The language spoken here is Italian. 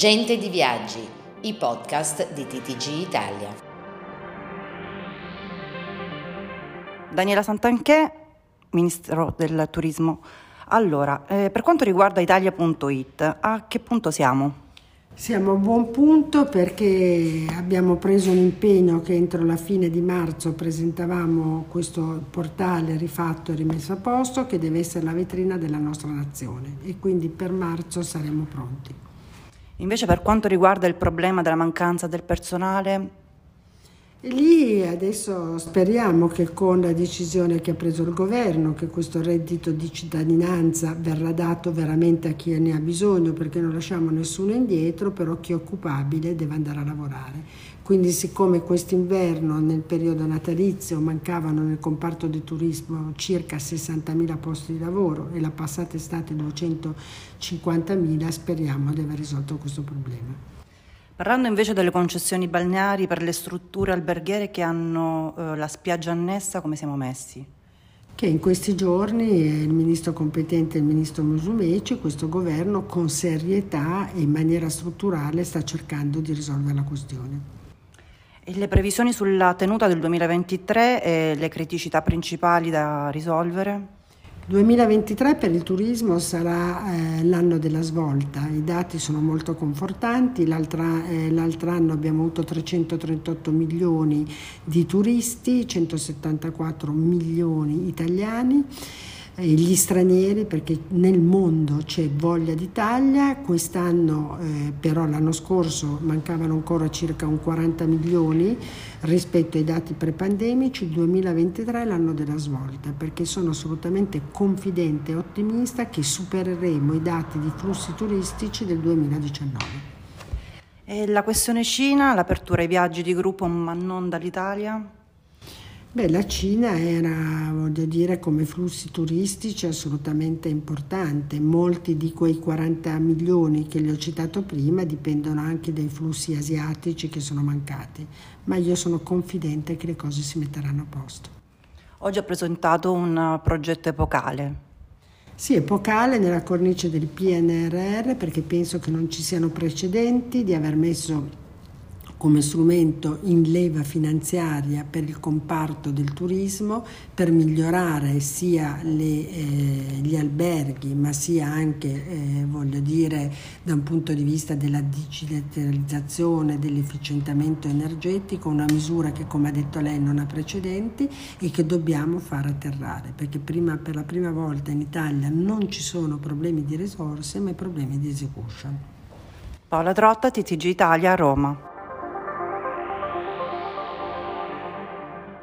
Gente di Viaggi, i podcast di TTG Italia. Daniela Santanché, Ministro del Turismo. Allora, eh, per quanto riguarda Italia.it, a che punto siamo? Siamo a buon punto perché abbiamo preso un impegno che entro la fine di marzo presentavamo questo portale rifatto e rimesso a posto che deve essere la vetrina della nostra nazione e quindi per marzo saremo pronti. Invece per quanto riguarda il problema della mancanza del personale, lì adesso speriamo che con la decisione che ha preso il governo, che questo reddito di cittadinanza verrà dato veramente a chi ne ha bisogno, perché non lasciamo nessuno indietro, però chi è occupabile deve andare a lavorare. Quindi siccome quest'inverno nel periodo natalizio mancavano nel comparto di turismo circa 60.000 posti di lavoro e la passata estate 250.000, speriamo di aver risolto questo problema. Parlando invece delle concessioni balneari per le strutture alberghiere che hanno eh, la spiaggia annessa, come siamo messi? Che in questi giorni il ministro competente, il ministro Musumeci, questo governo con serietà e in maniera strutturale sta cercando di risolvere la questione. E le previsioni sulla tenuta del 2023 e le criticità principali da risolvere? 2023 per il turismo sarà eh, l'anno della svolta, i dati sono molto confortanti, l'altro, eh, anno abbiamo avuto 338 milioni di turisti, 174 milioni italiani gli stranieri perché nel mondo c'è voglia d'Italia, quest'anno eh, però l'anno scorso mancavano ancora circa un 40 milioni rispetto ai dati pre-pandemici, il 2023 è l'anno della svolta perché sono assolutamente confidente e ottimista che supereremo i dati di flussi turistici del 2019. E la questione Cina, l'apertura ai viaggi di gruppo ma non dall'Italia? Beh, la Cina era, voglio dire, come flussi turistici assolutamente importante. Molti di quei 40 milioni che li ho citato prima dipendono anche dai flussi asiatici che sono mancati, ma io sono confidente che le cose si metteranno a posto. Oggi ho presentato un progetto epocale. Sì, epocale nella cornice del PNRR perché penso che non ci siano precedenti di aver messo come strumento in leva finanziaria per il comparto del turismo per migliorare sia le, eh, gli alberghi ma sia anche eh, voglio dire da un punto di vista della digitalizzazione dell'efficientamento energetico una misura che come ha detto lei non ha precedenti e che dobbiamo far atterrare perché prima, per la prima volta in Italia non ci sono problemi di risorse ma problemi di execution. Paola Trotta, TTG Italia, Roma.